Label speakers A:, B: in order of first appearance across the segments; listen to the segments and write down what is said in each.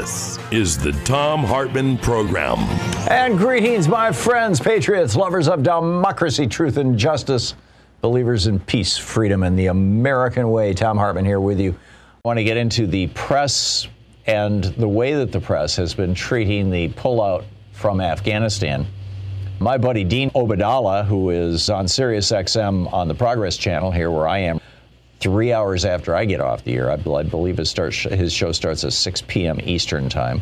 A: This is the Thom Hartmann Program.
B: And greetings, my friends, patriots, lovers of democracy, truth, and justice, believers in peace, freedom, and the American way. Thom Hartmann here with you. I want to get into the press and the way that the press has been treating the pullout from Afghanistan. My buddy Dean Obeidallah, who is on SiriusXM on the Progress Channel here where I am, three hours after I get off the air. I, believe his, start, his show starts at 6 p.m. Eastern Time.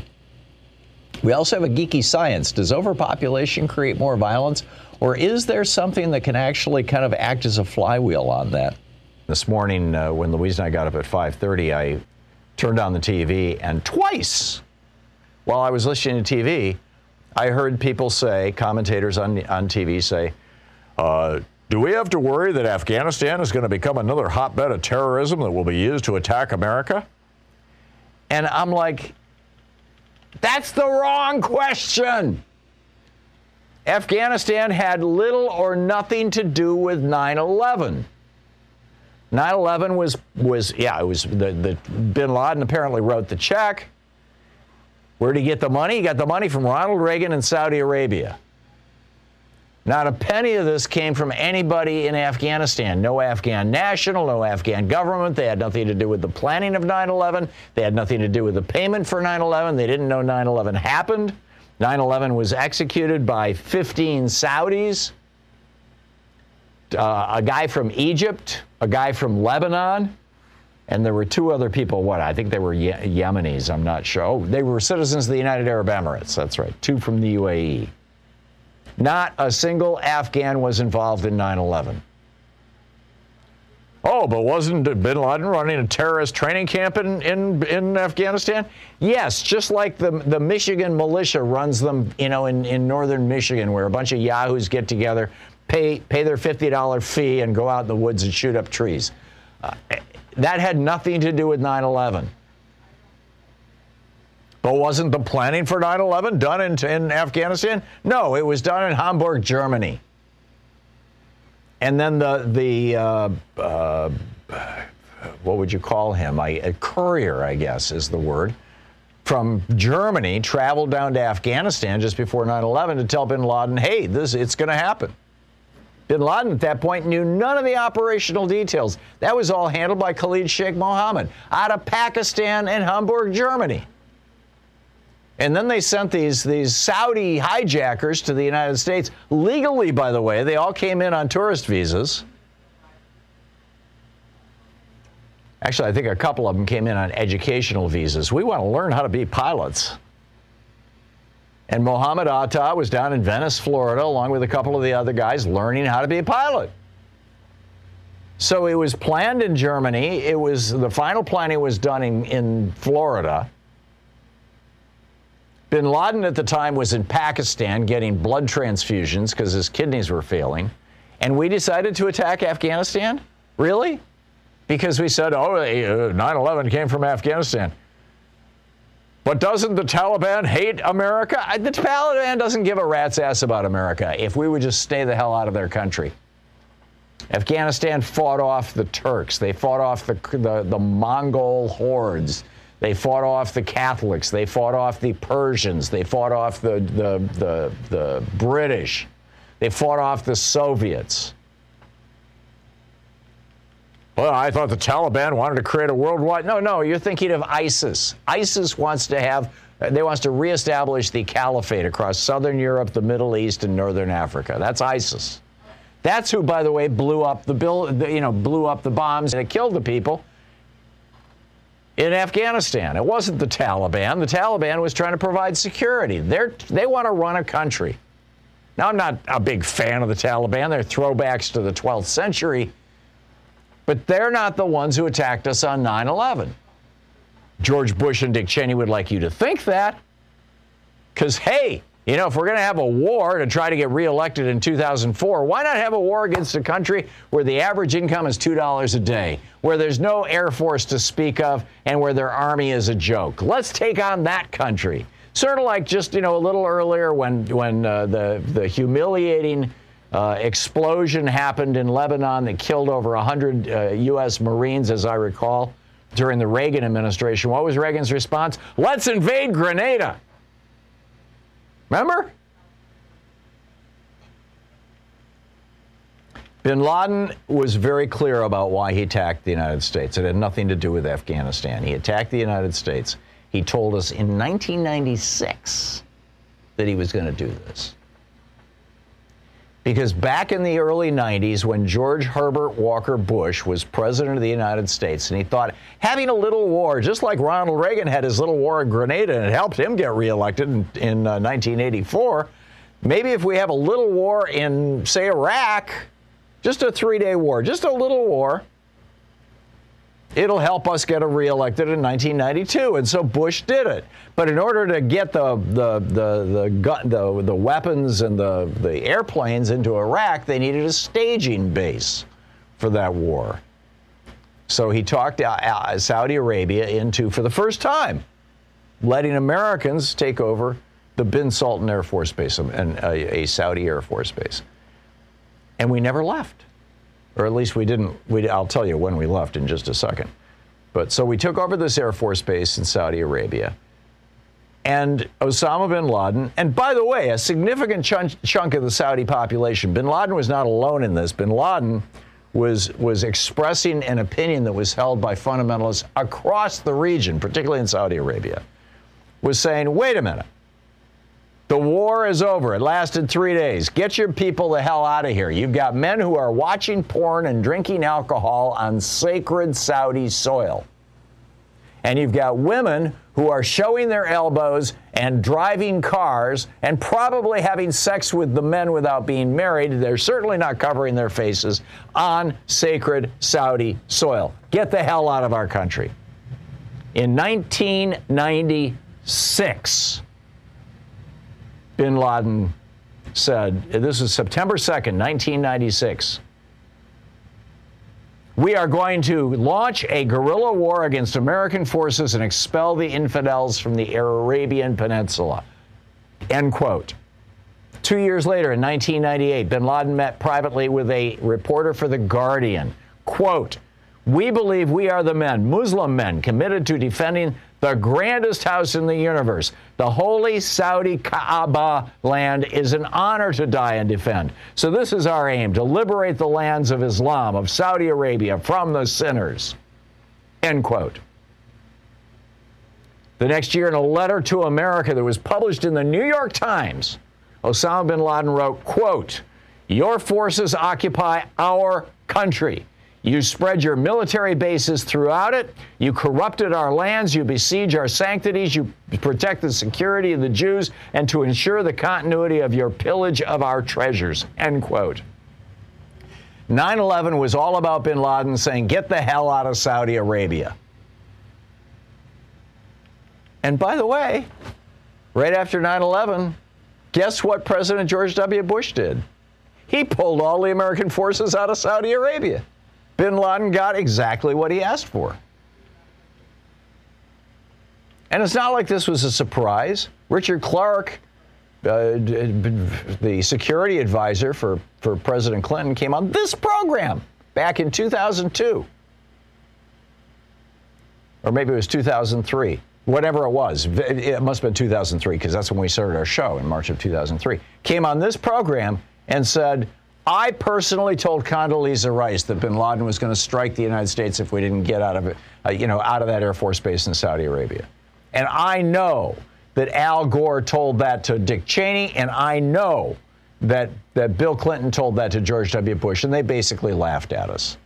B: We also have a geeky science. Does overpopulation create more violence? Or is there something that can actually kind of act as a flywheel on that? This morning, uh, when Louise and I got up at 5:30, I turned on the TV, and twice, while I was listening to TV, I heard people say, commentators on on TV say, uh, do we have to worry that Afghanistan is going to become another hotbed of terrorism that will be used to attack America? And I'm like, that's the wrong question. Afghanistan had little or nothing to do with 9 11. 9 11 was, was, yeah, it was the, the bin Laden apparently wrote the check. Where did he get the money? He got the money from Ronald Reagan in Saudi Arabia. Not a penny of this came from anybody in Afghanistan. No Afghan national, no Afghan government. They had nothing to do with the planning of 9 11. They had nothing to do with the payment for 9 11. They didn't know 9 11 happened. 9 11 was executed by 15 Saudis, uh, a guy from Egypt, a guy from Lebanon, and there were two other people. What? I think they were Ye- Yemenis. I'm not sure. Oh, they were citizens of the United Arab Emirates. That's right. Two from the UAE. Not a single Afghan was involved in 9 11. Oh, but wasn't bin Laden running a terrorist training camp in, in, in Afghanistan? Yes, just like the, the Michigan militia runs them, you know, in, in northern Michigan, where a bunch of yahoos get together, pay, pay their $50 fee, and go out in the woods and shoot up trees. Uh, that had nothing to do with 9 11. But wasn't the planning for 9 11 done in, in Afghanistan? No, it was done in Hamburg, Germany. And then the, the uh, uh, what would you call him? I, a courier, I guess, is the word, from Germany traveled down to Afghanistan just before 9 11 to tell bin Laden, hey, this, it's going to happen. Bin Laden at that point knew none of the operational details. That was all handled by Khalid Sheikh Mohammed out of Pakistan and Hamburg, Germany. And then they sent these, these Saudi hijackers to the United States, legally, by the way. They all came in on tourist visas. Actually, I think a couple of them came in on educational visas. We want to learn how to be pilots. And Mohammed Atta was down in Venice, Florida, along with a couple of the other guys, learning how to be a pilot. So it was planned in Germany. It was the final planning was done in, in Florida. Bin Laden at the time was in Pakistan getting blood transfusions because his kidneys were failing. And we decided to attack Afghanistan? Really? Because we said, oh, eh, eh, 9 11 came from Afghanistan. But doesn't the Taliban hate America? The Taliban doesn't give a rat's ass about America if we would just stay the hell out of their country. Afghanistan fought off the Turks. They fought off the, the, the, Mongol hordes. They fought off the Catholics. They fought off the Persians. They fought off the, the, the, the British. They fought off the Soviets. Well, I thought the Taliban wanted to create a worldwide. No, no, you're thinking of ISIS. ISIS wants to have, they wants to reestablish the caliphate across southern Europe, the Middle East, and northern Africa. That's ISIS. That's who, by the way, blew up the bill, you know, blew up the bombs and it killed the people in Afghanistan. It wasn't the Taliban. The Taliban was trying to provide security. They're, they want to run a country. Now, I'm not a big fan of the Taliban. They're throwbacks to the 12th century but they're not the ones who attacked us on 9 11. George Bush and Dick Cheney would like you to think that. Because, hey, you know, if we're going to have a war to try to get reelected in 2004, why not have a war against a country where the average income is $2 a day, where there's no Air Force to speak of, and where their army is a joke? Let's take on that country. Sort of like just, you know, a little earlier when, when uh, the, the humiliating uh, explosion happened in Lebanon that killed over 100 uh, U.S. Marines, as I recall, during the Reagan administration. What was Reagan's response? Let's invade Grenada. Remember? Bin Laden was very clear about why he attacked the United States. It had nothing to do with Afghanistan. He attacked the United States. He told us in 1996 that he was going to do this. Because back in the early 90s, when George Herbert Walker Bush was president of the United States, and he thought having a little war, just like Ronald Reagan had his little war in Grenada and it helped him get reelected in, in uh, 1984, maybe if we have a little war in, say, Iraq, just a three day war, just a little war, it'll help us get reelected in 1992. And so Bush did it. But in order to get the the the the gun, the, the weapons and the the airplanes into Iraq, they needed a staging base for that war. So he talked uh, uh, Saudi Arabia into, for the first time, letting Americans take over the Bin Sultan Air Force Base and a, a Saudi Air Force Base. And we never left or at least we didn't. We, I'll tell you when we left in just a second. But so we took over this Air Force base in Saudi Arabia. And Osama bin Laden, and by the way, a significant chunk, chunk of the Saudi population, bin Laden was not alone in this. Bin Laden was, was expressing an opinion that was held by fundamentalists across the region, particularly in Saudi Arabia, was saying, wait a minute, the war is over. It lasted three days. Get your people the hell out of here. You've got men who are watching porn and drinking alcohol on sacred Saudi soil. And you've got women who are showing their elbows and driving cars and probably having sex with the men without being married. They're certainly not covering their faces on sacred Saudi soil. Get the hell out of our country. In 1996, bin Laden said, this is September 2nd, 1996. We are going to launch a guerrilla war against American forces and expel the infidels from the Arabian Peninsula. End quote. Two years later, in 1998, bin Laden met privately with a reporter for The Guardian. Quote, we believe we are the men, Muslim men, committed to defending the grandest house in the universe. The holy Saudi Kaaba land is an honor to die and defend. So, this is our aim to liberate the lands of Islam, of Saudi Arabia, from the sinners. End quote. The next year, in a letter to America that was published in the New York Times, Osama bin Laden wrote, quote, Your forces occupy our country. You spread your military bases throughout it. You corrupted our lands. You besiege our sanctities. You protect the security of the Jews and to ensure the continuity of your pillage of our treasures. End quote. 9 11 was all about bin Laden saying, get the hell out of Saudi Arabia. And by the way, right after 9 11, guess what President George W. Bush did? He pulled all the American forces out of Saudi Arabia bin Laden got exactly what he asked for. And it's not like this was a surprise. Richard Clarke, uh, the security advisor for, for President Clinton, came on this program back in 2002. Or maybe it was 2003 whatever it was. It must have been 2003 because that's when we started our show in March of 2003. Came on this program and said, I personally told Condoleezza Rice that bin Laden was going to strike the United States if we didn't get out of it, uh, you know, out of that Air Force base in Saudi Arabia. And I know that Al Gore told that to Dick Cheney, and I know that, that Bill Clinton told that to George W. Bush, and they basically laughed at us.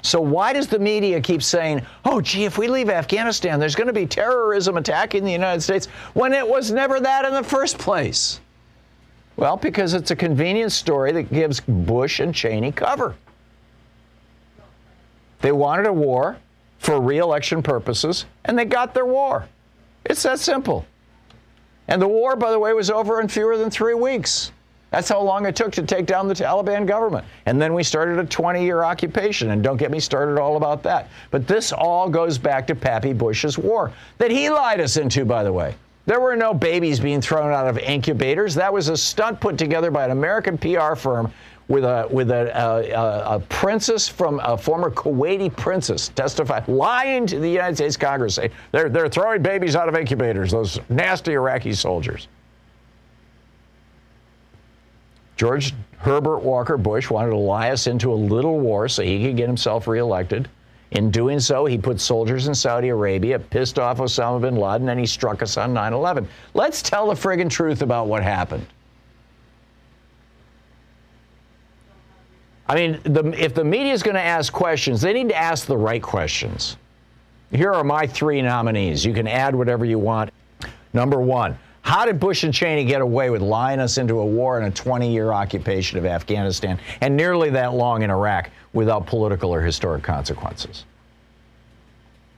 B: So why does the media keep saying, "Oh, gee, if we leave Afghanistan, there's going to be terrorism attacking the United States," when it was never that in the first place? Well, because it's a convenient story that gives Bush and Cheney cover. They wanted a war for re-election purposes, and they got their war. It's that simple. And the war, by the way, was over in fewer than three weeks. That's how long it took to take down the Taliban government. And then we started a 20 year occupation. And don't get me started all about that. But this all goes back to Pappy Bush's war that he lied us into, by the way. There were no babies being thrown out of incubators. That was a stunt put together by an American PR firm with a with a, a, a princess from a former Kuwaiti princess testified, lying to the United States Congress, say they're they're throwing babies out of incubators. Those nasty Iraqi soldiers. George Herbert Walker Bush wanted to lie us into a little war so he could get himself reelected. In doing so, he put soldiers in Saudi Arabia, pissed off Osama bin Laden, and he struck us on 9 11. Let's tell the friggin' truth about what happened. I mean, the, if the media is going to ask questions, they need to ask the right questions. Here are my three nominees. You can add whatever you want. Number one, how did Bush and Cheney get away with lying us into a war and a 20 year occupation of Afghanistan and nearly that long in Iraq without political or historic consequences?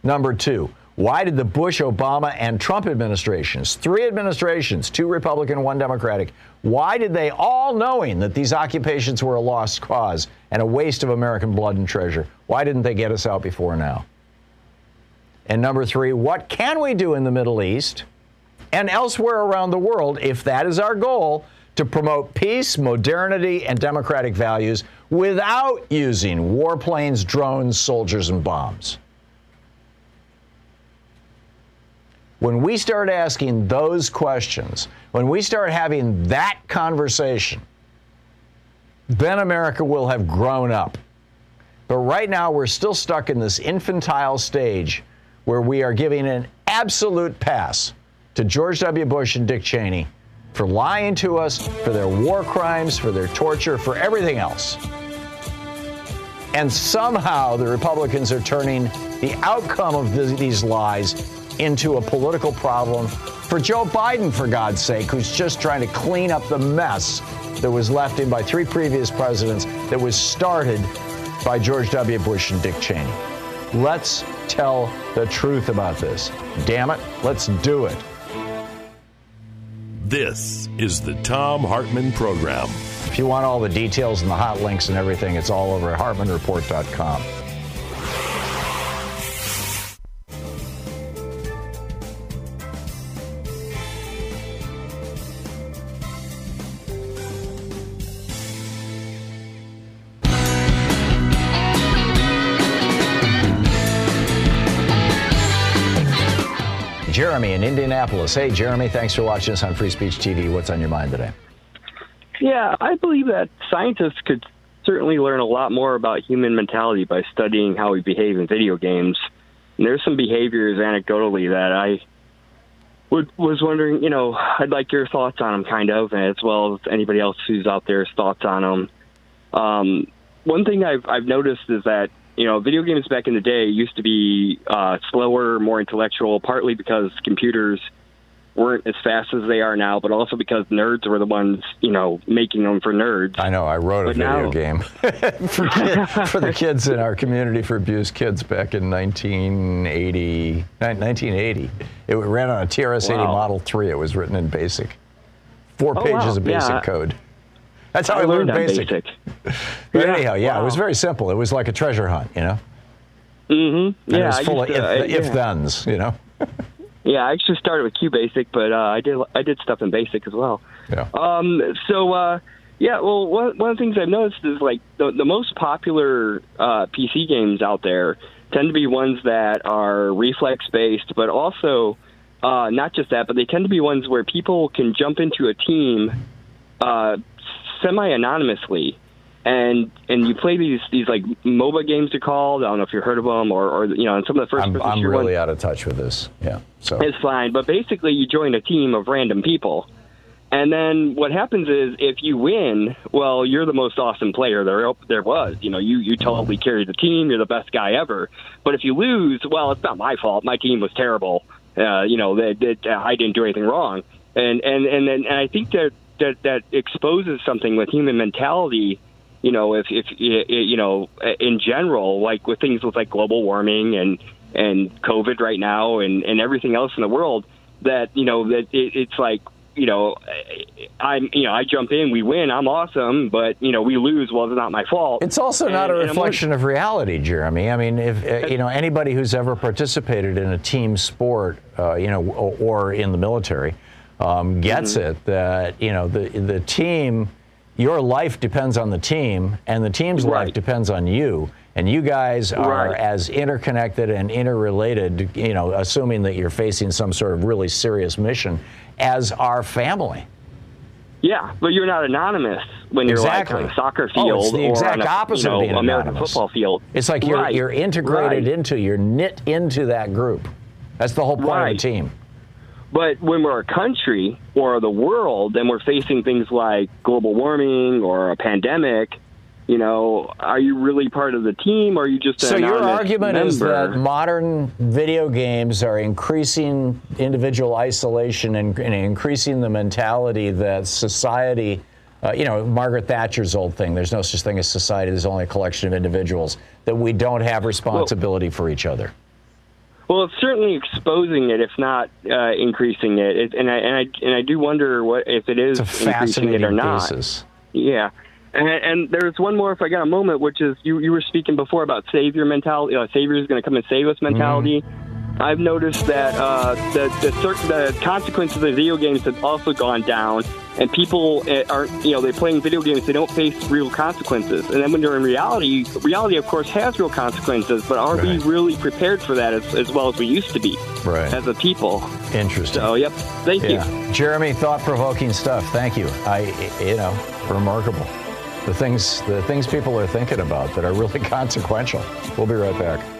B: Number two, why did the Bush, Obama, and Trump administrations, three administrations, two Republican, one Democratic, why did they, all knowing that these occupations were a lost cause and a waste of American blood and treasure, why didn't they get us out before now? And number three, what can we do in the Middle East and elsewhere around the world, if that is our goal, to promote peace, modernity, and democratic values without using warplanes, drones, soldiers, and bombs. When we start asking those questions, when we start having that conversation, then America will have grown up. But right now, we're still stuck in this infantile stage where we are giving an absolute pass to George W. Bush and Dick Cheney for lying to us, for their war crimes, for their torture, for everything else. And somehow the Republicans are turning the outcome of the, these lies into a political problem for Joe Biden, for God's sake, who's just trying to clean up the mess that was left in by three previous presidents that was started by George W. Bush and Dick Cheney. Let's tell the truth about this. Damn it, let's do it.
A: This is the Thom Hartmann Program.
B: If you want all the details and the hot links and everything, it's all over at hartmannreport.com. in Indianapolis. Hey, Jeremy, thanks for watching us on Free Speech TV. What's on your mind today?
C: Yeah, I believe that scientists could certainly learn a lot more about human mentality by studying how we behave in video games. And there's some behaviors anecdotally that I would, was wondering, you know, I'd like your thoughts on them, kind of, as well as anybody else who's out there's thoughts on them. Um, one thing I've, I've noticed is that you know, video games back in the day used to be uh, slower, more intellectual, partly because computers weren't as fast as they are now, but also because nerds were the ones, you know, making them for nerds.
B: I know. I wrote a video now, game for, for, the kids in our community for abused kids back in 1980. 1980. It ran on a TRS-80 wow. Model 3. It was written in BASIC. Four oh, pages wow. of basic yeah. code. That's how I, I learned, learned basic. basic. but yeah, anyhow, yeah, wow. it was very simple. It was like a treasure hunt, you know.
C: Mm-hmm. Yeah,
B: it was full of
C: to-
B: if,
C: I-
B: if
C: yeah.
B: thens, you know?
C: Yeah, I actually started with QBasic, but uh, I did I did stuff in Basic as well.
B: Yeah.
C: Um, so uh, yeah, well, one, one of the things I've noticed is like the the most popular uh, PC games out there tend to be ones that are reflex based, but also uh, not just that, but they tend to be ones where people can jump into a team uh, semi anonymously. And and you play these these like MOBA games they're called. I don't know if you've heard of them or, or you know, and some of the 1st
B: I'm, I'm really out of touch with this. Yeah. So
C: It's fine, but basically you join a team of random people. And then what happens is if you win, well, you're the most awesome player there there was. You know, you you totally carry the team. You're the best guy ever. But if you lose, well, it's not my fault. My team was terrible. Uh, you know, that that I didn't do anything wrong. And and and then and I think that that that exposes something with human mentality. You know, if if you know, in general, like with things with like global warming and and COVID right now and and everything else in the world, that you know that it, it's like you know, I'm you know I jump in, we win, I'm awesome, but you know we lose, well it's not my fault.
B: It's also not
C: And-
B: a
C: and I'm
B: reflection of reality, Jeremy. I mean, if uh, you know anybody who's ever participated in a team sport, uh, you know, or, or in the military, um, gets
C: Mm-hmm.
B: it that you know the the team, your life depends on the team, and the team's life depends on you. And you guys are
C: Right.
B: as interconnected and interrelated, you know, assuming that you're facing some sort of really serious mission, as our family.
C: Yeah, but you're not anonymous when you're
B: Exactly.
C: like on a soccer field Oh,
B: it's the
C: or
B: exact
C: on a
B: opposite
C: you
B: of
C: know,
B: being
C: American
B: anonymous.
C: football field.
B: It's like you're
C: Right,
B: you're integrated
C: right.
B: into, you're knit into that group. That's the whole point of
C: Right.
B: a team.
C: But when we're a country or the world and we're facing things like global warming or a pandemic, you know, are you really part of the team or are you just
B: So your argument is that modern video games are increasing individual isolation and, and increasing the mentality that society, uh, you know, Margaret Thatcher's old thing. There's no such thing as society. There's only a collection of individuals. That we don't have responsibility for each other.
C: Well, it's certainly exposing it, if not uh, increasing it. it. And I and I and I do wonder what if it is increasing it or not.
B: thesis.
C: Yeah. And, and there's one more, if I got a moment, which is you, you were speaking before about savior mentality. Uh, savior is going to come and save us mentality. I've noticed that uh, the the, the consequences of the video games have also gone down, and people uh, aren't you know they're playing video games they don't face real consequences, and then when they're in reality, reality of course has real consequences, but are we really prepared for that as, as well as we used to be
B: Right.
C: as a people?
B: Interesting.
C: So yep, thank you.
B: Jeremy, thought-provoking stuff. Thank you. I, you know, remarkable. The things, the things people are thinking about that are really consequential. We'll be right back.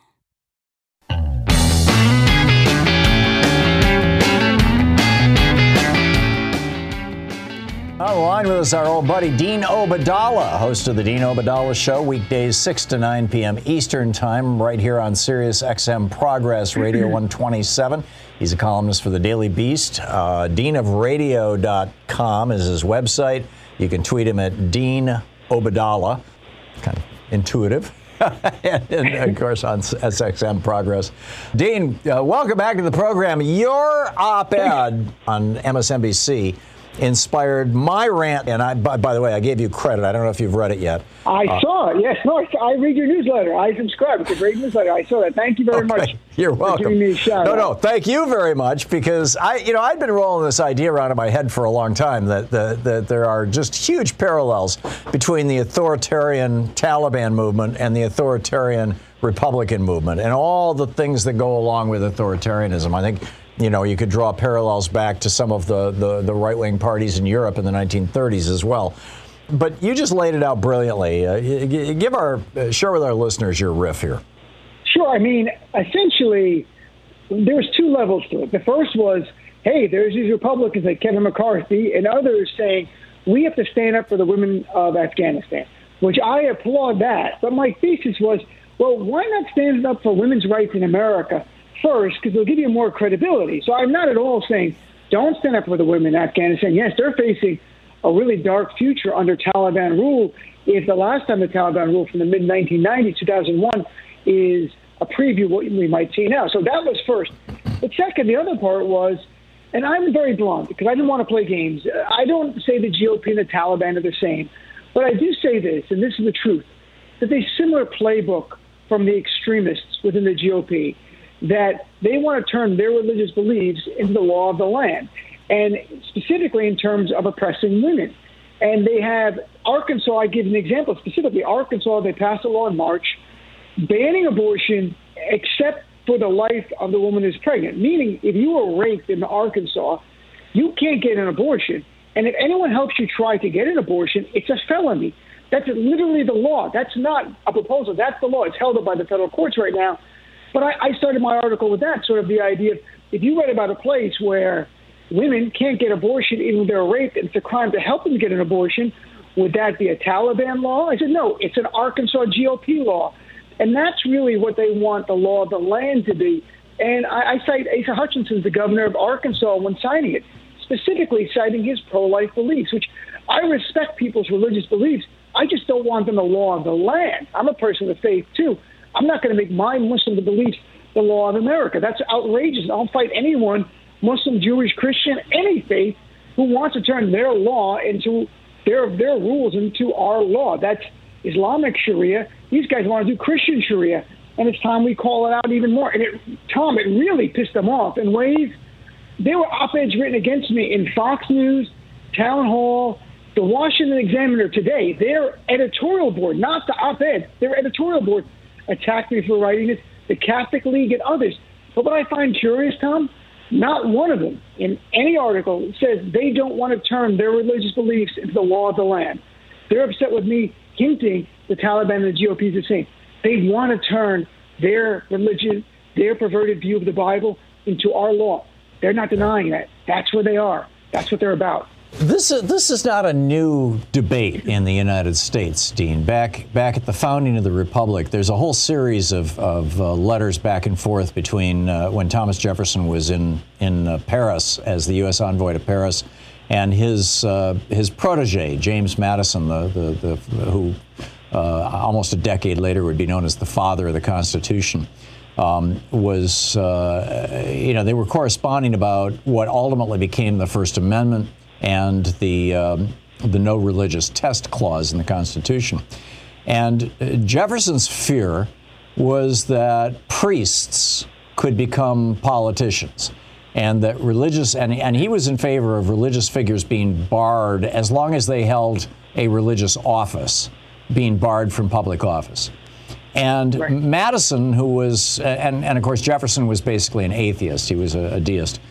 B: On the line with us, our old buddy Dean Obeidallah, host of the Dean Obeidallah Show, weekdays 6 to 9 p.m. Eastern Time, right here on Sirius XM Progress Radio 127. He's a columnist for the Daily Beast. Uh, deanofradio.com is his website. You can tweet him at Dean Obeidallah. Kind of intuitive. and of course on SXM Progress. Dean, uh, welcome back to the program. Your op ed on MSNBC inspired my rant. And I, by, by, the way, I gave you credit. I don't know if you've read it yet.
D: I uh, saw it. Yes, no, I read your newsletter. I subscribe. It's a great newsletter. I saw that. Thank you very okay. much.
B: You're welcome.
D: giving me a shout
B: no,
D: out.
B: no, thank you very much because I, you know, I'd been rolling this idea around in my head for a long time that, the, that there are just huge parallels between the authoritarian Taliban movement and the authoritarian Republican movement and all the things that go along with authoritarianism. I think you know, you could draw parallels back to some of the, the, the right wing parties in Europe in the 1930s as well. But you just laid it out brilliantly. Uh, give our uh, share with our listeners your riff here.
D: Sure. I mean, essentially, there was two levels to it. The first was, hey, there's these Republicans like Kevin McCarthy and others saying we have to stand up for the women of Afghanistan, which I applaud that. But my thesis was, well, why not stand up for women's rights in America first because they'll give you more credibility. So I'm not at all saying don't stand up for the women in Afghanistan. Yes, they're facing a really dark future under Taliban rule. If the last time the Taliban ruled from the mid 1990s, 2001, is a preview what we might see now. So that was first. The second, the other part was, and I'm very blunt because I didn't want to play games. I don't say the GOP and the Taliban are the same, but I do say this, and this is the truth, that a similar playbook from the extremists within the GOP that they want to turn their religious beliefs into the law of the land, and specifically in terms of oppressing women. And they have Arkansas, I give an example specifically Arkansas, they passed a law in March banning abortion except for the life of the woman who's pregnant. Meaning, if you were raped in Arkansas, you can't get an abortion. And if anyone helps you try to get an abortion, it's a felony. That's literally the law. That's not a proposal. That's the law. It's held up by the federal courts right now. But I, I started my article with that sort of the idea of if you write about a place where women can't get abortion even if they're raped, and it's a crime to help them get an abortion, would that be a Taliban law? I said, no, it's an Arkansas GOP law. And that's really what they want the law of the land to be. And I, I cite Asa Hutchinson, the governor of Arkansas, when signing it, specifically citing his pro life beliefs, which I respect people's religious beliefs. I just don't want them the law of the land. I'm a person of faith, too. I'm not going to make my Muslim beliefs the law of America. That's outrageous. I'll fight anyone, Muslim, Jewish, Christian, any faith, who wants to turn their law into their their rules into our law. That's Islamic Sharia. These guys want to do Christian Sharia, and it's time we call it out even more. And it, Thom, it really pissed them off in ways. There were op-eds written against me in Fox News, Town Hall, the Washington Examiner today. Their editorial board, not the op-ed, their editorial board attacked me for writing this, the Catholic League and others. But what I find curious, Thom, not one of them in any article says they don't want to turn their religious beliefs into the law of the land. They're upset with me hinting the Taliban and the GOP is the same. They want to turn their religion, their perverted view of the Bible into our law. They're not denying that. That's where they are. That's what they're about.
B: This is, this is not a new debate in the United States, Dean. Back back at the founding of the republic, there's a whole series of, of uh, letters back and forth between uh, when Thomas Jefferson was in in uh, Paris as the U.S. envoy to Paris, and his uh, his protege James Madison, the the, the who uh, almost a decade later would be known as the father of the Constitution. Um, was, uh, you know, they were corresponding about what ultimately became the First Amendment and the, um, the no religious test clause in the Constitution. And uh, Jefferson's fear was that priests could become politicians and that religious, and, and he was in favor of religious figures being barred as long as they held a religious office, being barred from public office. And right. Madison, who was, and, and of course Jefferson was basically an atheist, he was a, a deist.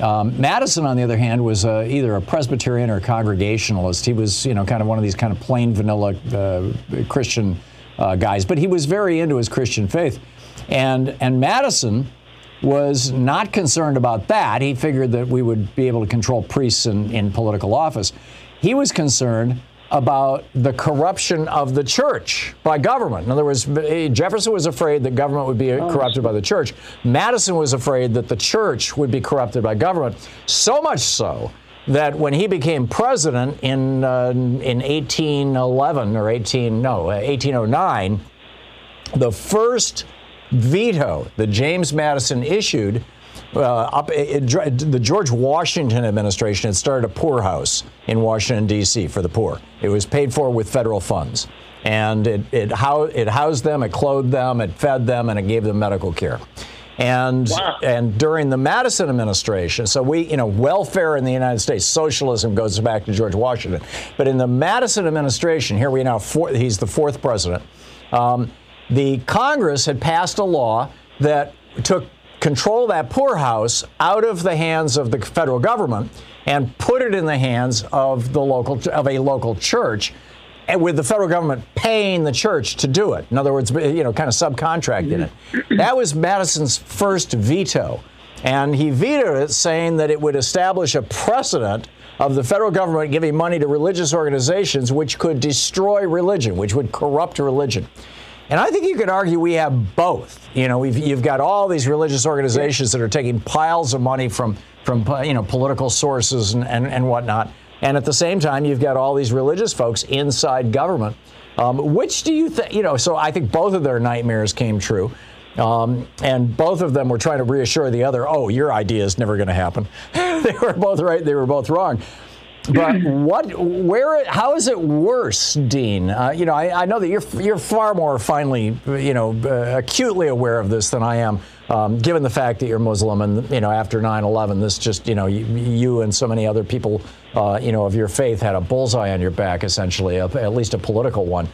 B: Um, Madison, on the other hand, was uh, either a Presbyterian or a Congregationalist. He was, you know, kind of one of these kind of plain vanilla uh, Christian uh, guys, but he was very into his Christian faith. And and Madison was not concerned about that. He figured that we would be able to control priests in, in political office. He was concerned about the corruption of the church by government. In other words, Jefferson was afraid that government would be oh, corrupted by the church. Madison was afraid that the church would be corrupted by government. So much so that when he became president in uh, in 1811 or 18 no 1809, the first veto that James Madison issued uh, up, it, it, the George Washington administration had started a poorhouse in Washington, D.C. for the poor. It was paid for with federal funds. And it, it, it housed them, it clothed them, it fed them, and it gave them medical care. And wow. and during the Madison administration, so we, you know, welfare in the United States, socialism goes back to George Washington. But in the Madison administration, here we now, four, he's the fourth president. Um, the Congress had passed a law that took control that poorhouse out of the hands of the federal government and put it in the hands of the local of a local church and with the federal government paying the church to do it. In other words, you know, kind of subcontracting it. Mm-hmm. That was Madison's first veto. And he vetoed it, saying that it would establish a precedent of the federal government giving money to religious organizations which could destroy religion, which would corrupt religion. And I think you could argue we have both. You know, you've got all these religious organizations that are taking piles of money from, from you know, political sources and, and, and whatnot. And at the same time, you've got all these religious folks inside government. Um, which do you think, you know, so I think both of their nightmares came true. Um, and both of them were trying to reassure the other, oh, your idea is never going to happen. they were both right, they were both wrong. But what, where, how is it worse, Dean? Uh, you know, I, I, know that you're you're far more finely, you know, uh, acutely aware of this than I am. Um, given the fact that you're Muslim, and you know, after 9/11, this just, you know, you, you and so many other people, uh, you know, of your faith had a bullseye on your back, essentially, at least a political one.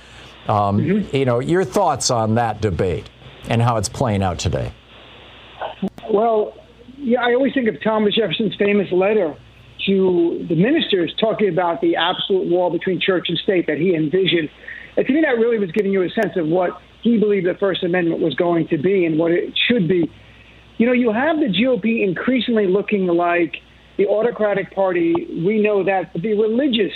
B: Um, mm-hmm. You know, your thoughts on that debate and how it's playing out today?
D: Well, yeah, I always think of Thomas Jefferson's famous letter to the ministers talking about the absolute wall between church and state that he envisioned. And to me, that really was giving you a sense of what he believed the First Amendment was going to be and what it should be. You know, you have the GOP increasingly looking like the autocratic party. We know that the religious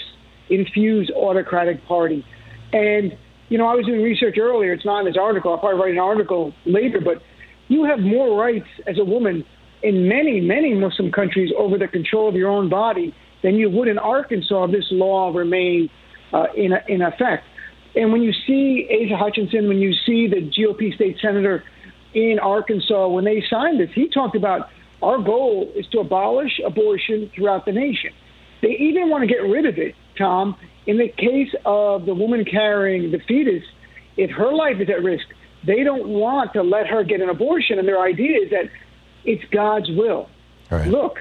D: infused autocratic party. And, you know, I was doing research earlier. It's not in this article. I'll probably write an article later, but you have more rights as a woman in many, many Muslim countries over the control of your own body than you would in Arkansas if this law remained uh, in, in effect. And when you see Asa Hutchinson, when you see the GOP state senator in Arkansas, when they signed this, he talked about our goal is to abolish abortion throughout the nation. They even want to get rid of it, Thom. In the case of the woman carrying the fetus, if her life is at risk, they don't want to let her get an abortion. And their idea is that it's God's will. Right. Look,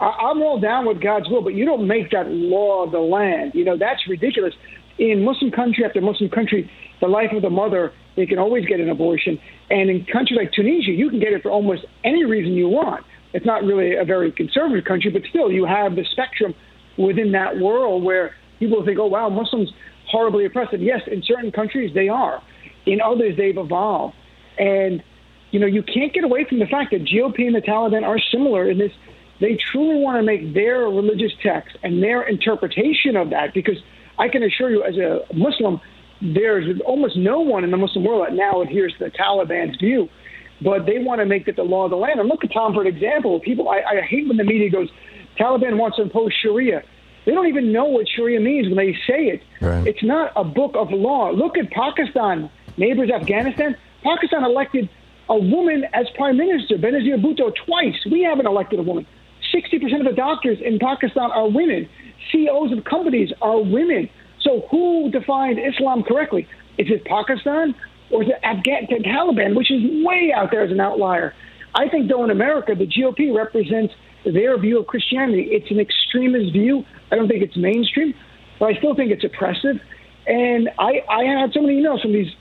D: I, am all down with God's will, but you don't make that law of the land. You know, that's ridiculous. In Muslim country after Muslim country, the life of the mother, they can always get an abortion. And in countries like Tunisia, you can get it for almost any reason you want. It's not really a very conservative country, but still, you have the spectrum within that world where people think, oh, wow, Muslims horribly oppressive. Yes, in certain countries, they are. In others, they've evolved. And you know, you can't get away from the fact that GOP and the Taliban are similar in this. They truly want to make their religious text and their interpretation of that, because I can assure you, as a Muslim, there's almost no one in the Muslim world that now adheres to the Taliban's view. But they want to make it the law of the land. And look at Thom for an example. People, I, I hate when the media goes, Taliban wants to impose Sharia. They don't even know what Sharia means when they say it. Right. It's not a book of law. Look at Pakistan, neighbors Afghanistan. Pakistan elected a woman as prime minister, Benazir Bhutto, twice. We haven't elected a woman. 60% of the doctors in Pakistan are women. CEOs of companies are women. So who defined Islam correctly? Is it Pakistan or is it Afghan Taliban, which is way out there as an outlier? I think, though, in America, the GOP represents their view of Christianity. It's an extremist view. I don't think it's mainstream, but I still think it's oppressive. And I, I had so many emails from these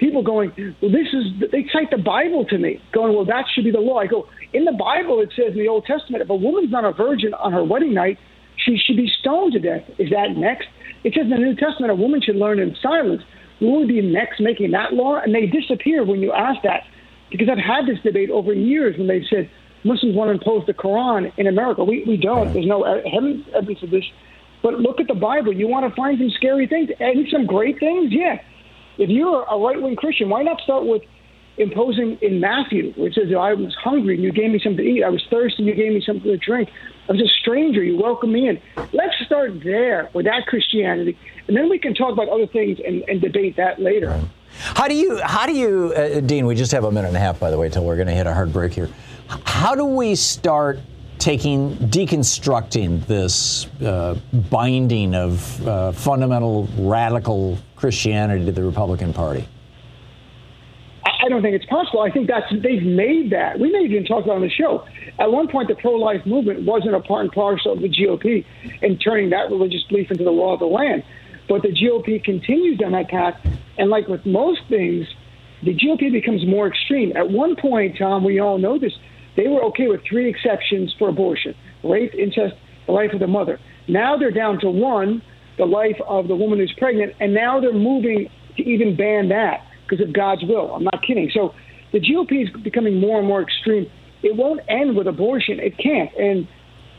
D: people going, well, this is, they cite the Bible to me, going, well, that should be the law. I go, in the Bible, it says in the Old Testament, if a woman's not a virgin on her wedding night, she should be stoned to death. Is that next? It says in the New Testament, a woman should learn in silence. Will we be next making that law? And they disappear when you ask that, because I've had this debate over years when they've said Muslims want to impose the Quran in America. We, we don't. There's no evidence of this. But look at the Bible. You want to find some scary things and some great things? Yeah if you're a right wing Christian, why not start with imposing in Matthew, which says, I was hungry and you gave me something to eat. I was thirsty and you gave me something to drink. I was a stranger, you welcomed me in. Let's start there with that Christianity, and then we can talk about other things and, and debate that later.
E: How do you, how do you, uh, Dean, we just have a minute and a half, by the way, till we're going to hit a hard break here. How do we start taking, deconstructing this uh, binding of uh, fundamental radical Christianity to the Republican Party?
D: I don't think it's possible. I think that's they've made that. We may even talk about on the show. At one point, the pro-life movement wasn't a part and parcel of the GOP in turning that religious belief into the law of the land. But the GOP continues down that path, and like with most things, the GOP becomes more extreme. At one point, Thom, we all know this, they were okay with three exceptions for abortion: rape, incest, the life of the mother. Now they're down to one, the life of the woman who's pregnant, and now they're moving to even ban that because of God's will. I'm not kidding. So the GOP is becoming more and more extreme. It won't end with abortion. It can't. And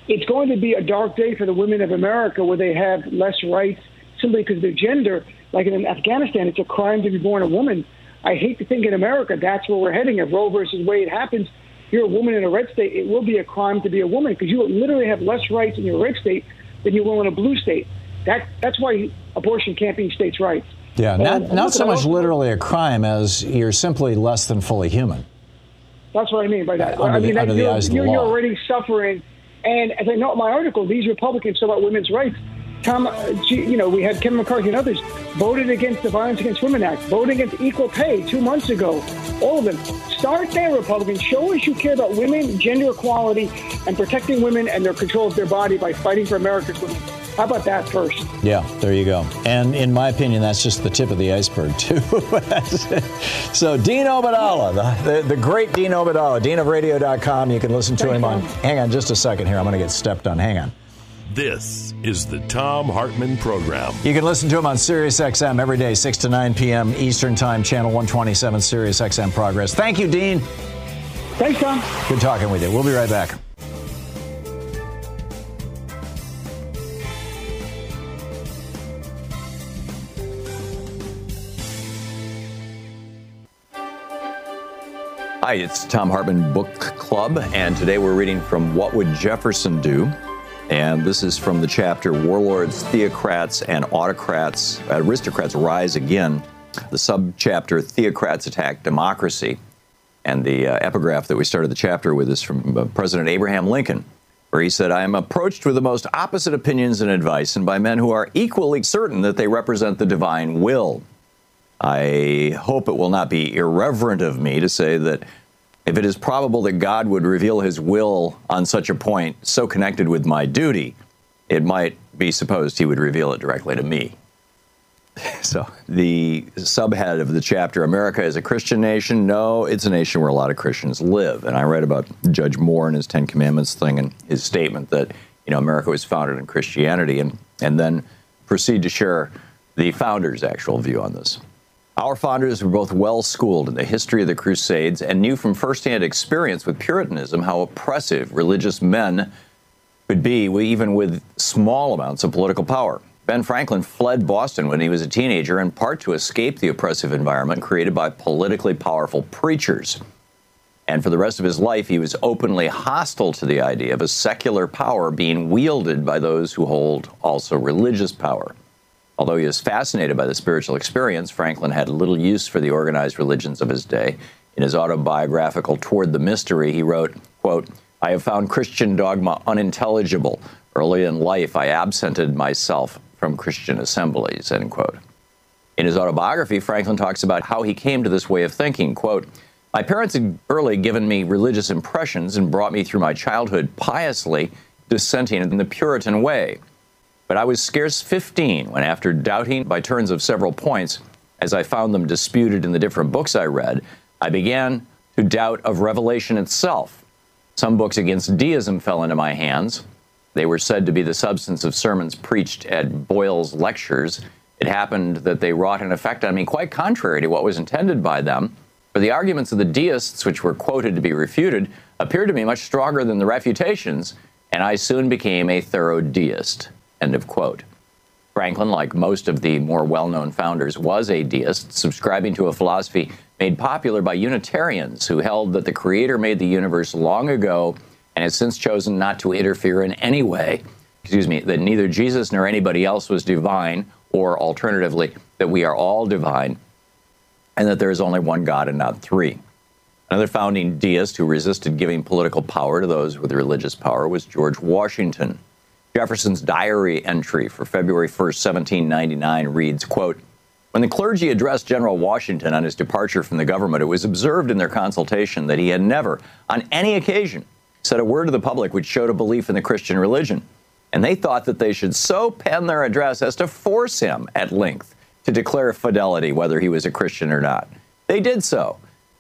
D: it's going to be a dark day for the women of America where they have less rights simply because of their gender. Like in Afghanistan, it's a crime to be born a woman. I hate to think in America that's where we're heading. If Roe versus Wade happens, you're a woman in a red state, it will be a crime to be a woman because you will literally have less rights in your red state than you will in a blue state. That that's why abortion can't be states' rights.
E: Yeah, not, not so much literally a crime as you're simply less than fully human.
D: That's what I mean by that.
E: Under
D: I mean,
E: the-
D: that
E: under the
D: you're,
E: eyes of the
D: you're, you're already suffering. And as I note in my article, these Republicans talk about women's rights. Thom, uh, you know, we had Kevin McCarthy and others voted against the Violence Against Women Act, voted against equal pay two months ago. All of them. Start there, Republicans. Show us you care about women, gender equality, and protecting women and their control of their body by fighting for America's women. How about that first?
E: Yeah, there you go. And in my opinion, that's just the tip of the iceberg, too. so, Dean Obeidallah, the, the, the great Dean Obeidallah, deanofradio.com. You can listen to
A: Thanks,
E: him on. Hang on just a second here. I'm going to get stepped on. Hang on.
A: This is the Thom Hartmann Program.
E: You can listen to him on SiriusXM every day, 6 to 9 p.m. Eastern Time, channel 127, SiriusXM Progress. Thank you, Dean.
D: Thanks, Thom.
E: Good talking with you. We'll be right back.
B: Hi, it's Thom Hartmann Book Club, and today we're reading from What Would Jefferson Do? And this is from the chapter Warlords, Theocrats, and Autocrats, Aristocrats Rise Again. The subchapter Theocrats Attack Democracy. And the uh, epigraph that we started the chapter with is from uh, President Abraham Lincoln, where he said, I am approached with the most opposite opinions and advice, and by men who are equally certain that they represent the divine will. I hope it will not be irreverent of me to say that if it is probable that God would reveal his will on such a point so connected with my duty, it might be supposed he would reveal it directly to me. So, the subhead of the chapter America is a Christian nation? No, it's a nation where a lot of Christians live. And I read about Judge Moore and his Ten Commandments thing and his statement that, you know, America was founded in Christianity and, and then proceed to share the founders' actual view on this. Our founders were both well schooled in the history of the Crusades and knew from firsthand experience with Puritanism how oppressive religious men could be, even with small amounts of political power. Ben Franklin fled Boston when he was a teenager, in part to escape the oppressive environment created by politically powerful preachers. And for the rest of his life, he was openly hostile to the idea of a secular power being wielded by those who hold also religious power. Although he was fascinated by the spiritual experience, Franklin had little use for the organized religions of his day. In his autobiographical Toward the Mystery, he wrote, quote, I have found Christian dogma unintelligible. Early in life, I absented myself from Christian assemblies, end quote. In his autobiography, Franklin talks about how he came to this way of thinking. Quote, My parents had early given me religious impressions and brought me through my childhood piously dissenting in the Puritan way. But I was scarce 15 when, after doubting by turns of several points, as I found them disputed in the different books I read, I began to doubt of revelation itself. Some books against deism fell into my hands. They were said to be the substance of sermons preached at Boyle's lectures. It happened that they wrought an effect on me quite contrary to what was intended by them. For the arguments of the deists, which were quoted to be refuted, appeared to me much stronger than the refutations, and I soon became a thorough deist. End of quote. Franklin, like most of the more well known founders, was a deist, subscribing to a philosophy made popular by Unitarians who held that the Creator made the universe long ago and has since chosen not to interfere in any way. Excuse me, that neither Jesus nor anybody else was divine, or alternatively, that we are all divine. and that there is only one God and not three. Another founding deist who resisted giving political power to those with religious power was George Washington. Jefferson's diary entry for February 1, 1799 reads, quote, when the clergy addressed General Washington on his departure from the government, it was observed in their consultation that he had never, on any occasion, said a word to the public which showed a belief in the Christian religion. And they thought that they should so pen their address as to force him, at length, to declare fidelity whether he was a Christian or not. They did so.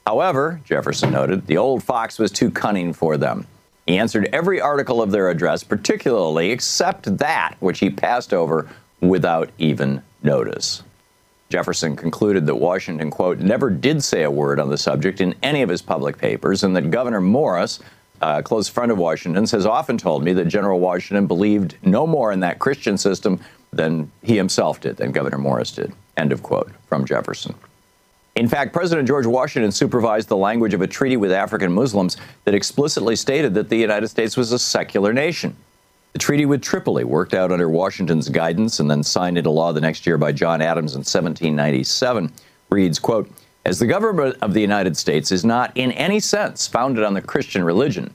B: However, Jefferson noted, the old fox was too cunning for them. He answered every article of their address, particularly except that which he passed over without even notice. Jefferson concluded that Washington, quote, never did say a word on the subject in any of his public papers, and that Gouverneur Morris, uh, a close friend of Washington's, has often told me that General Washington believed no more in that Christian system than he himself did, than Gouverneur Morris did. End of quote from Jefferson. In fact, President George Washington supervised the language of a treaty with African Muslims that explicitly stated that the United States was a secular nation. The treaty with Tripoli, worked out under Washington's guidance and then signed into law the next year by John Adams in 1797, reads, quote, As the government of the United States is not in any sense founded on the Christian religion,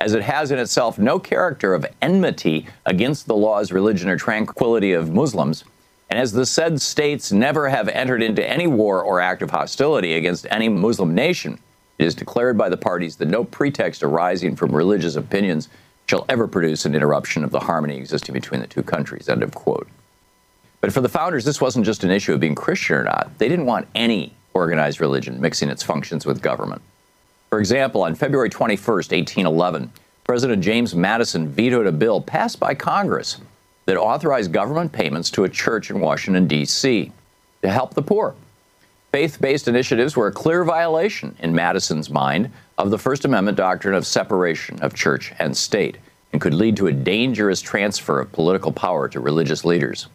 B: as it has in itself no character of enmity against the laws, religion, or tranquility of Muslims, and as the said states never have entered into any war or act of hostility against any Muslim nation, it is declared by the parties that no pretext arising from religious opinions shall ever produce an interruption of the harmony existing between the two countries. End of quote. But for the founders, this wasn't just an issue of being Christian or not. They didn't want any organized religion mixing its functions with government. For example, on February 21, 1811, President James Madison vetoed a bill passed by Congress that authorized government payments to a church in Washington, D.C. to help the poor. Faith based initiatives were a clear violation, in Madison's mind, of the First Amendment doctrine of separation of church and state and could lead to a dangerous transfer of political power to religious leaders.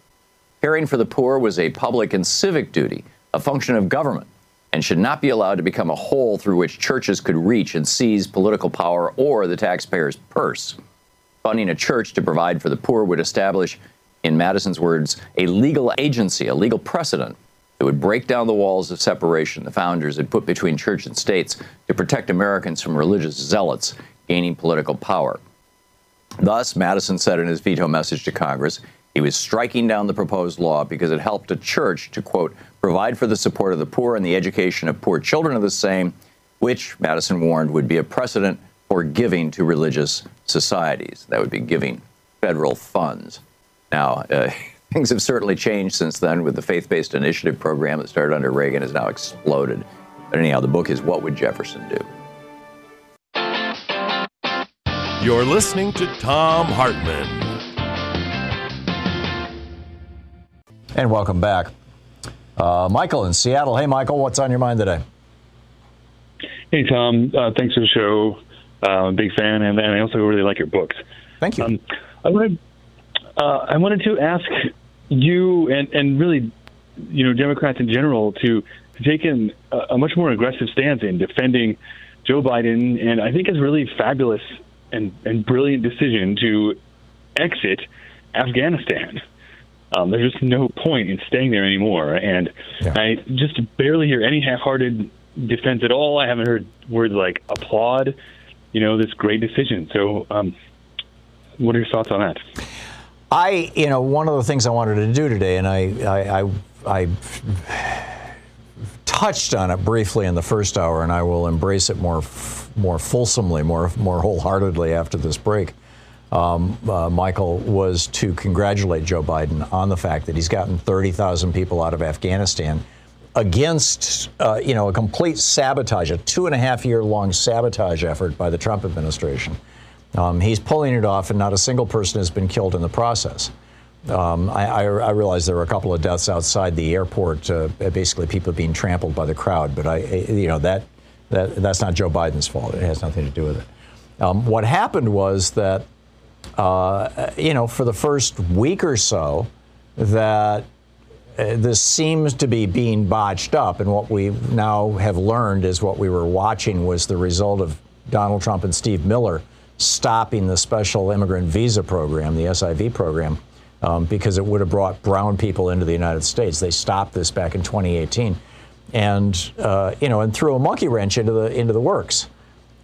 B: Caring for the poor was a public and civic duty, a function of government, and should not be allowed to become a hole through which churches could reach and seize political power or the taxpayer's purse. Funding a church to provide for the poor would establish, in Madison's words, a legal agency, a legal precedent that would break down the walls of separation the founders had put between church and states to protect Americans from religious zealots gaining political power. Thus, Madison said in his veto message to Congress, he was striking down the proposed law because it helped a church to, quote, provide for the support of the poor and the education of poor children of the same, which, Madison warned, would be a precedent for giving to religious societies. That would be giving federal funds. Now, uh, Things have certainly changed since then with the faith based initiative program that started under Reagan has now exploded. But anyhow, the book is What Would Jefferson Do?
A: You're listening to Thom Hartmann.
F: And welcome back. Uh, Michael in Seattle. Hey, Michael, what's on your mind today?
G: Hey, Thom. Uh, thanks for the show. Uh, I'm a big fan, and, and, I also really like your books.
F: Thank you. Um,
G: I wanted, uh, I wanted to ask you and and really, you know, Democrats in general to to take in a, a much more aggressive stance in defending Joe Biden, and I think it's really fabulous and and brilliant decision to exit Afghanistan. Um, there's just no point in staying there anymore, and yeah. I just barely hear any half-hearted defense at all. I haven't heard words like applaud, you know, this great decision. So, um, what are your thoughts on that?
F: I, you know, one of the things I wanted to do today, and I, I, I, I touched on it briefly in the first hour, and I will embrace it more, more fulsomely, more, more wholeheartedly after this break. Um, uh, Michael, was to congratulate Joe Biden on the fact that he's gotten 30,000 people out of Afghanistan against, uh, you know, a complete sabotage, a two and a half year long sabotage effort by the Trump administration. Um, he's pulling it off, and not a single person has been killed in the process. Um, I, I, I, realize there were a couple of deaths outside the airport, uh, basically people being trampled by the crowd. But I, you know, that, that that's not Joe Biden's fault. It has nothing to do with it. Um, what happened was that, uh, you know, for the first week or so, that this seems to be being botched up, and what we now have learned is what we were watching was the result of Donald Trump and Steve Miller stopping the special immigrant visa program, the SIV program, um, because it would have brought brown people into the United States. They stopped this back in 2018.
B: and uh, you know, and threw a monkey wrench into the into the works.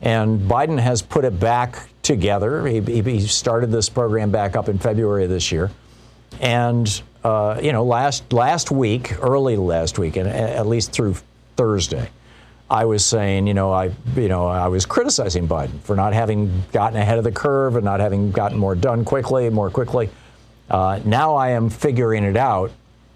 B: And Biden has put it back together. He, he started this program back up in February of this year, and uh, you know, last last week, early last week, and at least through Thursday, I was saying, you know, I, you know, I was criticizing Biden for not having gotten ahead of the curve and not having gotten more done quickly, more quickly. Uh, now I am figuring it out,